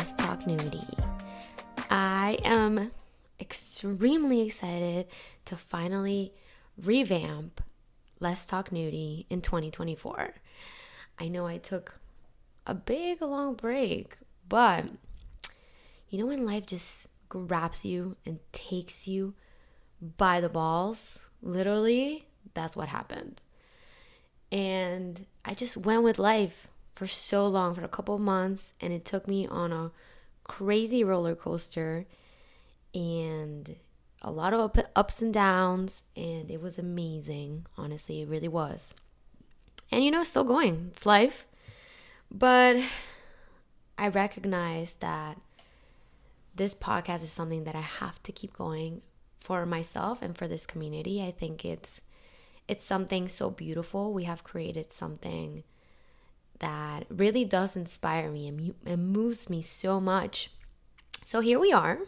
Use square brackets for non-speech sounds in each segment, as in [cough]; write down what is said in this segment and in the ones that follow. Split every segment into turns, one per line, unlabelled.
Let's Talk Nudie. I am extremely excited to finally revamp Let's Talk Nudie in 2024. I know I took a big long break, but you know when life just grabs you and takes you by the balls? Literally, that's what happened. And I just went with life for so long, for a couple of months, and it took me on a crazy roller coaster and a lot of ups and downs, and it was amazing. Honestly, it really was. And you know, still going. It's life. But I recognize that this podcast is something that I have to keep going for myself and for this community. I think it's it's something so beautiful. We have created something that really does inspire me and, moves me so much. So here we are.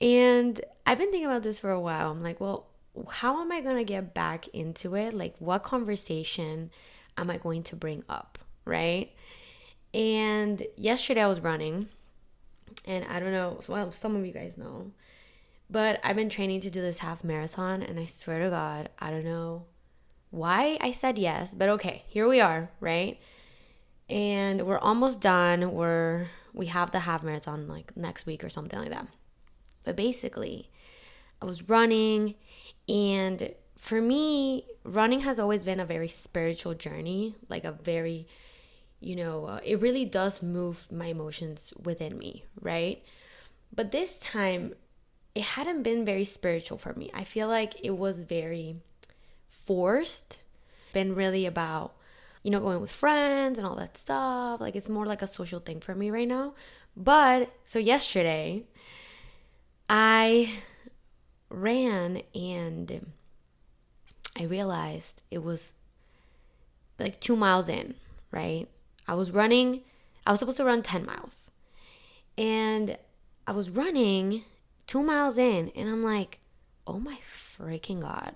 And I've been thinking about this for a while. I'm like, well, how am I going to get back into it? Like, what conversation am I going to bring up? Right. And yesterday I was running, and I don't know, well, some of you guys know, but I've been training to do this half marathon, and I swear to God, I don't know why I said yes, but okay, here we are, right? And we're almost done. We're we have the half marathon like next week or something like that. But basically, I was running and for me, running has always been a very spiritual journey, like a very you know, uh, it really does move my emotions within me, right? But this time it hadn't been very spiritual for me. I feel like it was very forced, been really about, you know, going with friends and all that stuff. Like it's more like a social thing for me right now. But so yesterday, I ran and I realized it was like two miles in, right? I was running, I was supposed to run 10 miles. And I was running two miles in and I'm like, oh my freaking God.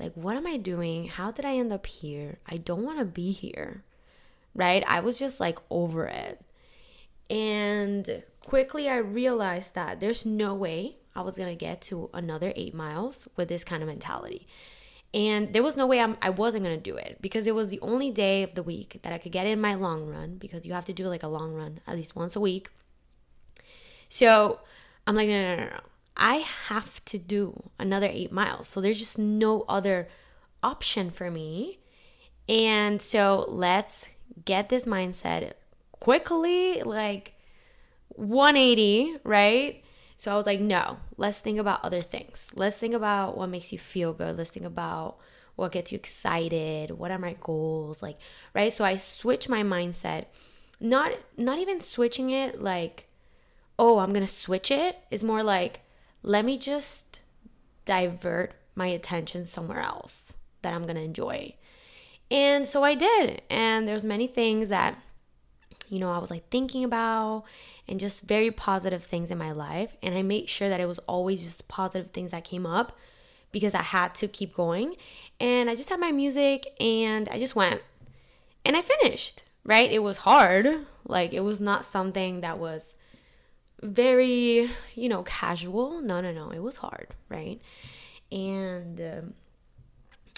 Like, what am I doing? How did I end up here? I don't want to be here. Right? I was just like over it. And quickly I realized that there's no way I was going to get to another eight miles with this kind of mentality. And there was no way I'm, I wasn't going to do it because it was the only day of the week that I could get in my long run because you have to do like a long run at least once a week. So I'm like, no, no, no, no. I have to do another eight miles. So there's just no other option for me. And so let's get this mindset quickly, like 180, right? So I was like, no, let's think about other things. Let's think about what makes you feel good. Let's think about what gets you excited. What are my goals? Like, right? So I switched my mindset. Not not even switching it like oh, I'm to switch it is more like, let me just divert my attention somewhere else that I'm going to enjoy. And so I did. And there's many things that you know, I was like thinking about and just very positive things in my life. And I made sure that it was always just positive things that came up because I had to keep going. And I just had my music and I just went and I finished, right? It was hard. Like, it was not something that was very, you know, casual. No, no, no. It was hard, right? And um,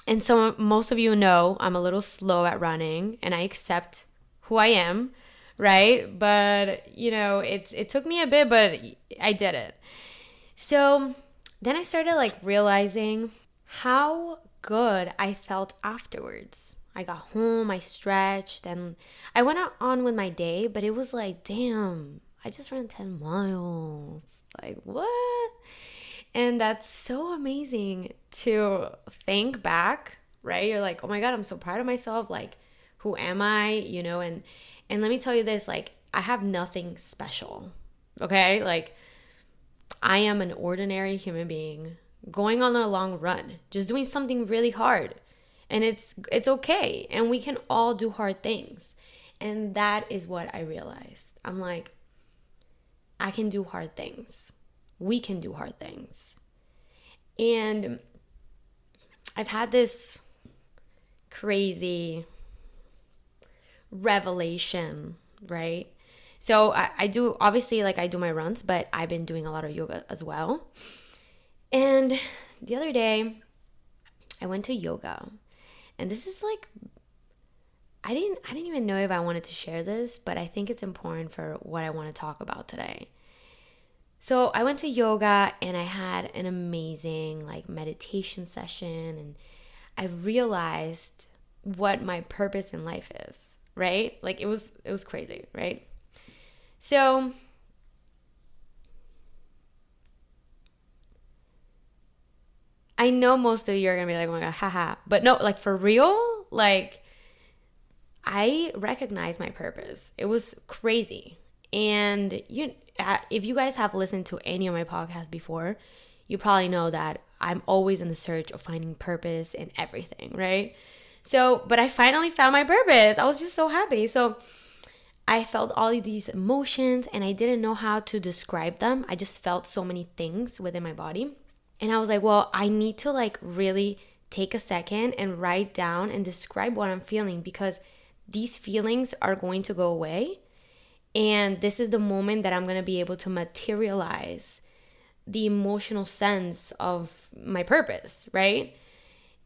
and so most of you know I'm a little slow at running, and I accept who I am, right? But you know, it's it took me a bit, but I did it. So then I started like realizing how good I felt afterwards. I got home, I stretched, and I went on with my day, but it was like, damn, I just ran 10 miles. Like, what? And that's so amazing to think back, right? You're like, oh my God, I'm so proud of myself. Like, who am I? You know, and and let me tell you this, like, I have nothing special. Okay? Like, I am an ordinary human being going on a long run, just doing something really hard. And it's it's okay. And we can all do hard things. And that is what I realized. I'm like, I can do hard things. We can do hard things. And I've had this crazy revelation, right? So I, I do obviously like I do my runs, but I've been doing a lot of yoga as well. And the other day, I went to yoga, and this is like I didn't I didn't even know if I wanted to share this, but I think it's important for what I want to talk about today. So, I went to yoga and I had an amazing like meditation session and I realized what my purpose in life is, right? Like it was it was crazy, right? So, I know most of you are gonna be like, oh my god, haha. But no, like for real, like I recognize my purpose. It was crazy. And you uh, if you guys have listened to any of my podcasts before, you probably know that I'm always in the search of finding purpose in everything, right? So, but I finally found my purpose. I was just so happy. So, I felt all of these emotions and I didn't know how to describe them. I just felt so many things within my body. And I was like, well, I need to like really take a second and write down and describe what I'm feeling because these feelings are going to go away. And this is the moment that I'm going to be able to materialize the emotional sense of my purpose, right?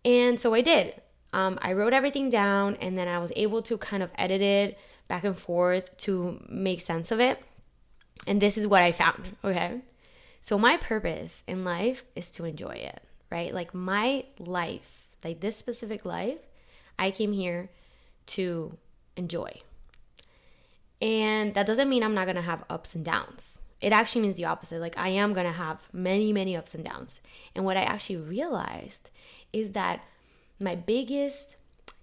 And so I did. Um, I wrote everything down and then I was able to kind of edit it back and forth to make sense of it. And this is what I found, [laughs] okay? So, my purpose in life is to enjoy it, right? Like, my life, like this specific life, I came here to enjoy. And that doesn't mean I'm not gonna have ups and downs. It actually means the opposite. Like, I am gonna have many, many ups and downs. And what I actually realized is that my biggest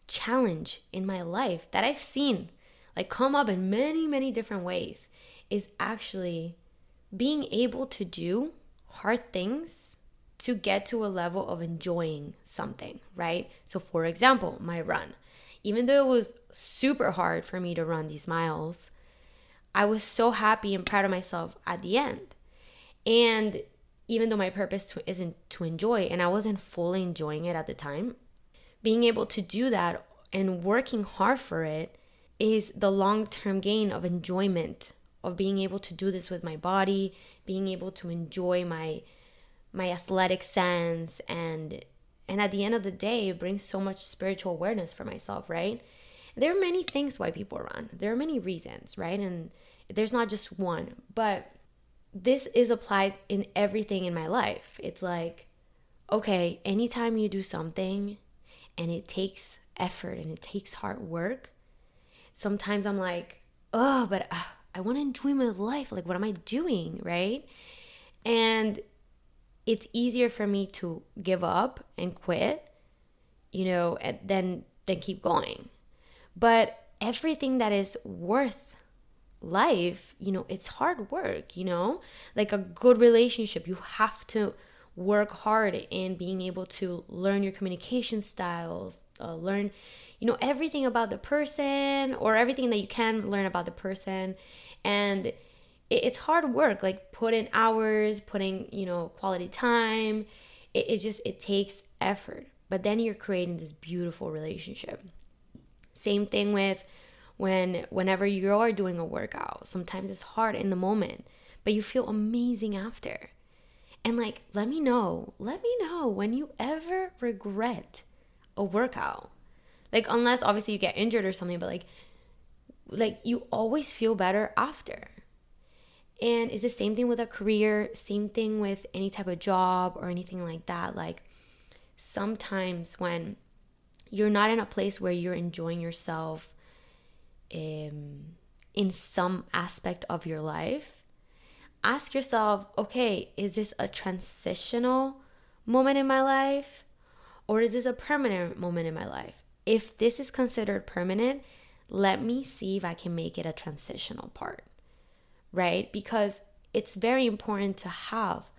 challenge in my life that I've seen like come up in many, many different ways is actually being able to do hard things to get to a level of enjoying something, right? So, for example, my run, even though it was super hard for me to run these miles, I was so happy and proud of myself at the end. And even though my purpose isn't to enjoy, and I wasn't fully enjoying it at the time, being able to do that and working hard for it is the long term gain of enjoyment of being able to do this with my body, being able to enjoy my my athletic sense and and at the end of the day it brings so much spiritual awareness for myself, right? There are many things why people run. There are many reasons, right? And there's not just one, but this is applied in everything in my life. It's like okay, anytime you do something and it takes effort and it takes hard work, sometimes I'm like, oh, but uh, I want to enjoy my life. Like, what am I doing? Right. And it's easier for me to give up and quit, you know, and then then keep going. But everything that is worth life, you know, it's hard work, you know? Like a good relationship, you have to work hard in being able to learn your communication styles, uh, learn you know everything about the person or everything that you can learn about the person and it, it's hard work like put in hours putting you know quality time. It, it just it takes effort. But then you're creating this beautiful relationship. Same thing with when whenever you are doing a workout sometimes it's hard in the moment but you feel amazing after. And like let me know let me know when you ever regret a workout. Like unless obviously you get injured or something, but like like you always feel better after. And it's the same thing with a career, same thing with any type of job or anything like that. Like sometimes when you're not in a place where you're enjoying yourself um, in some aspect of your life, ask yourself okay, is this a transitional moment in my life or is this a permanent moment in my life? if this is considered permanent, let me see if I can make it a transitional part, right? Because it's very important to have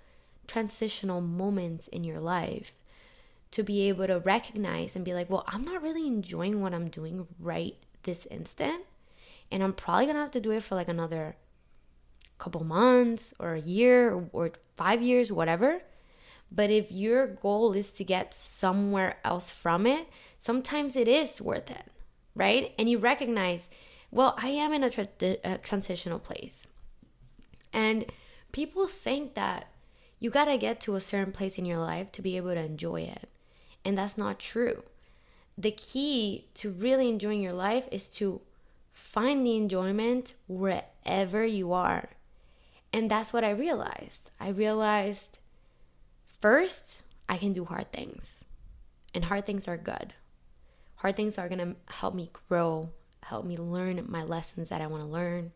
transitional moments in your life to be able to recognize and be like, well, I'm not really enjoying what I'm doing right this instant. And I'm probably gonna have to do it for like another couple months or a year or five years, whatever. But if your goal is to get somewhere else from it, sometimes it is worth it, right? And you recognize Well, I am in a, tra- a transitional place. And people think that you got to get to a certain place in your life to be able to enjoy it. And that's not true. The key to really enjoying your life is to find the enjoyment wherever you are. And that's what I realized. I realized first, I can do hard things. And hard things are good. Hard things are going to help me grow, help me learn my lessons that I want to learn.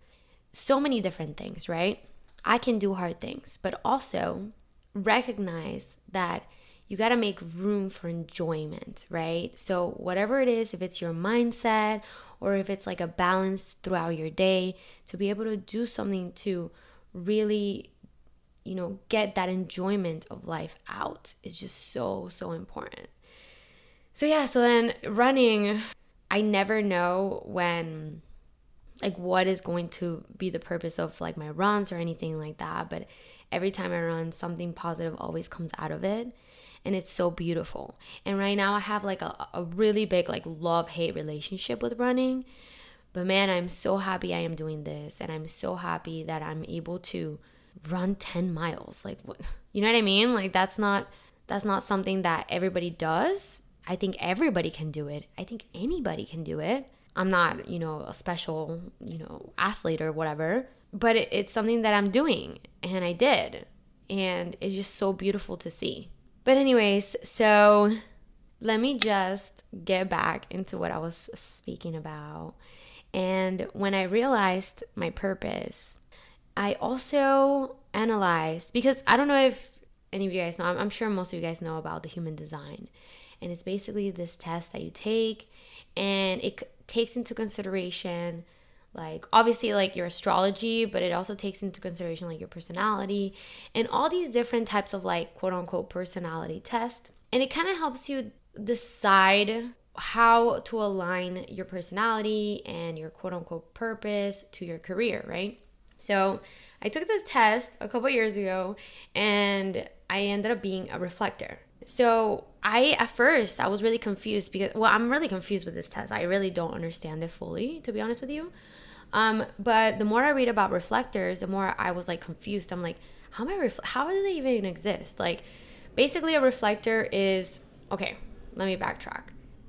So many different things, right? I can do hard things, but also recognize that you got to make room for enjoyment, right? So, whatever it is, if it's your mindset or if it's like a balance throughout your day, to be able to do something to really, you know, get that enjoyment of life out is just so, so important. So, yeah, so then running, I never know when like what is going to be the purpose of like my runs or anything like that but every time i run something positive always comes out of it and it's so beautiful. And right now I have like a, a really big like love hate relationship with running. But man, I'm so happy I am doing this and I'm so happy that I'm able to run 10 miles. Like what [laughs] you know what I mean? Like that's not that's not something that everybody does. I think everybody can do it. I think anybody can do it. I'm not, you know, a special, you know, athlete or whatever, but it, it's something that I'm doing and I did. And it's just so beautiful to see. But, anyways, so let me just get back into what I was speaking about. And when I realized my purpose, I also analyzed because I don't know if any of you guys know, I'm, I'm sure most of you guys know about the human design. And it's basically this test that you take, and it takes into consideration like obviously like your astrology but it also takes into consideration like your personality and all these different types of like quote unquote personality test. And it kind of helps you decide how to align your personality and your quote unquote purpose to your career right? So i took this test a couple years ago and i ended up being a reflector so I at first I was really confused because well I'm really confused with this test. I really don't understand it fully to be honest with you. Um, but the more I read about reflectors, the more I was like confused. I'm like, how am I how do they even exist? Like basically a reflector is okay, let me backtrack.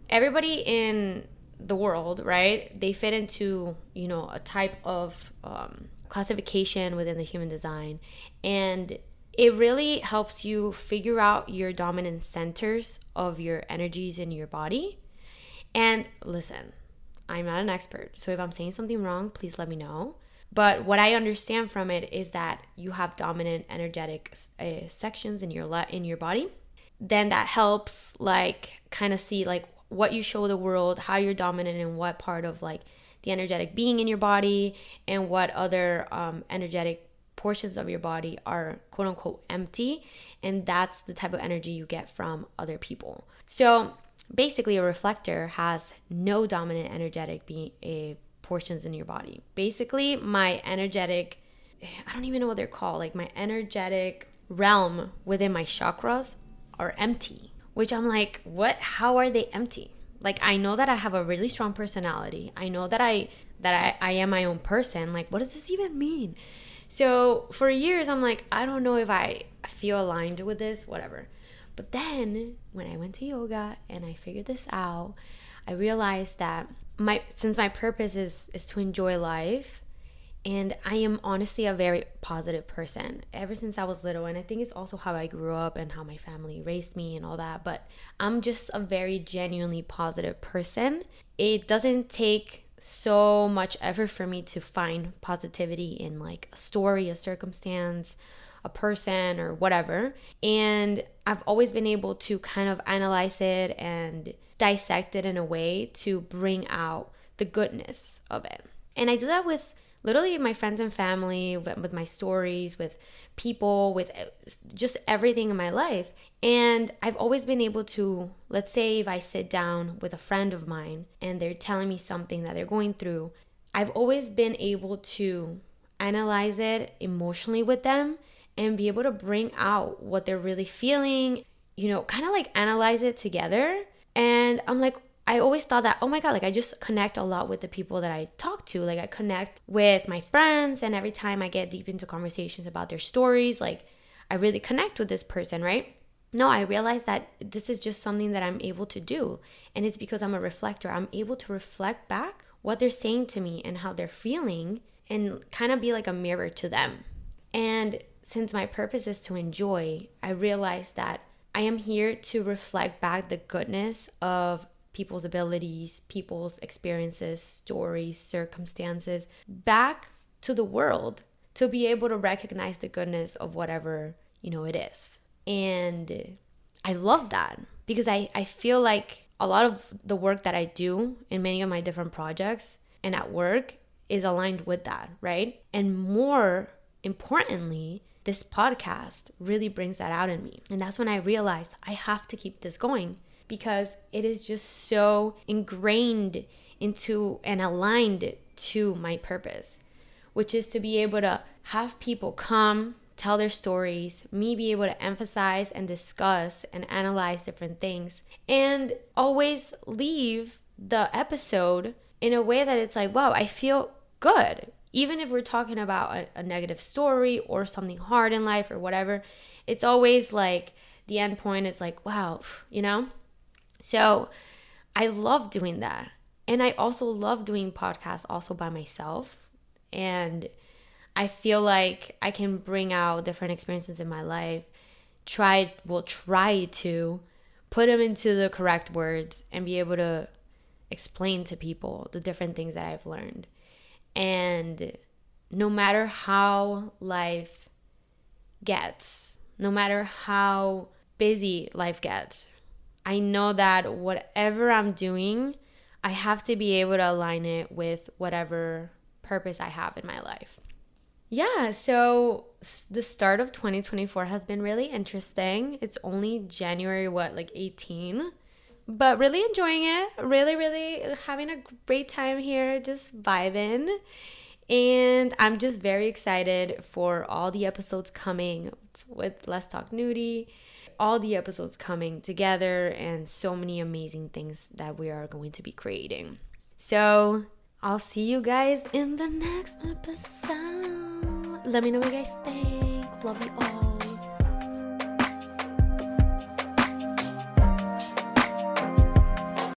Everybody in the world, right? They fit into, you know, a type of um, classification within the human design. And it really helps you figure out your dominant centers of your energies in your body. And listen, I'm not an expert. So if I'm saying something wrong, please let me know. But what I understand from it is that you have dominant energetic uh, sections in your le- in your body. Then that helps like kind of see like what you show the world, how you're dominant and what part of like the energetic being in your body and what other um, energetic portions of your body are quote unquote empty and that's the type of energy you get from other people. So basically a reflector has no dominant energetic be- a portions in your body. Basically, my energetic I don't even know what they're called, like my energetic realm within my chakras are empty, which I'm like, what how are they empty? Like I know that I have a really strong personality. I know that I that I, I am my own person. Like what does this even mean? So for years I'm like, I don't know if I feel aligned with this, whatever. But then when I went to yoga and I figured this out, I realized that my since my purpose is is to enjoy life and I am honestly a very positive person ever since I was little and I think it's also how I grew up and how my family raised me and all that but I'm just a very genuinely positive person. It doesn't take so much effort for me to find positivity in like a story, a circumstance, a person or whatever. And I've always been able to kind of analyze it and dissect it in a way to bring out the goodness of it. And I do that with literally my friends and family, with my stories, with people, with uh, just everything in my life. And I've always been able to, let's say, if I sit down with a friend of mine and they're telling me something that they're going through, I've always been able to analyze it emotionally with them and be able to bring out what they're really feeling, you know, kind of like analyze it together. And I'm like, I always thought that, oh my God, like I just connect a lot with the people that I talk to. Like I connect with my friends, and every time I get deep into conversations about their stories, like I really connect with this person, right? No, I realize that this is just something that I'm able to do. And it's because I'm a reflector. I'm able to reflect back what they're saying to me and how they're feeling and kind of be like a mirror to them. And since my purpose is to enjoy, I realize that I am here to reflect back the goodness of people's abilities, people's experiences, stories, circumstances back to the world to be able to recognize the goodness of whatever, you know, it is. And I love that because I, I feel like a lot of the work that I do in many of my different projects and at work is aligned with that, right? And more importantly, this podcast really brings that out in me. And that's when I realized I have to keep this going because it is just so ingrained into and aligned to my purpose, which is to be able to have people come, tell their stories, me be able to emphasize and discuss and analyze different things, and always leave the episode in a way that it's like, wow, I feel good. Even if we're talking about a, a negative story or something hard in life or whatever, it's always like the end point is like, wow, you know? So I love doing that. And I also love doing podcasts also by myself. And I feel like I can bring out different experiences in my life, try will try to put them into the correct words and be able to explain to people the different things that I've learned. And no matter how life gets, no matter how busy life gets, I know that whatever I'm doing, I have to be able to align it with whatever purpose I have in my life. Yeah, so the start of 2024 has been really interesting. It's only January, what, like 18? But really enjoying it. Really, really having a great time here, just vibing. And I'm just very excited for all the episodes coming with Let's Talk Nudie, all the episodes coming together, and so many amazing things that we are going to be creating. So I'll see you guys in the next episode. Let me know what you guys think. Love you all.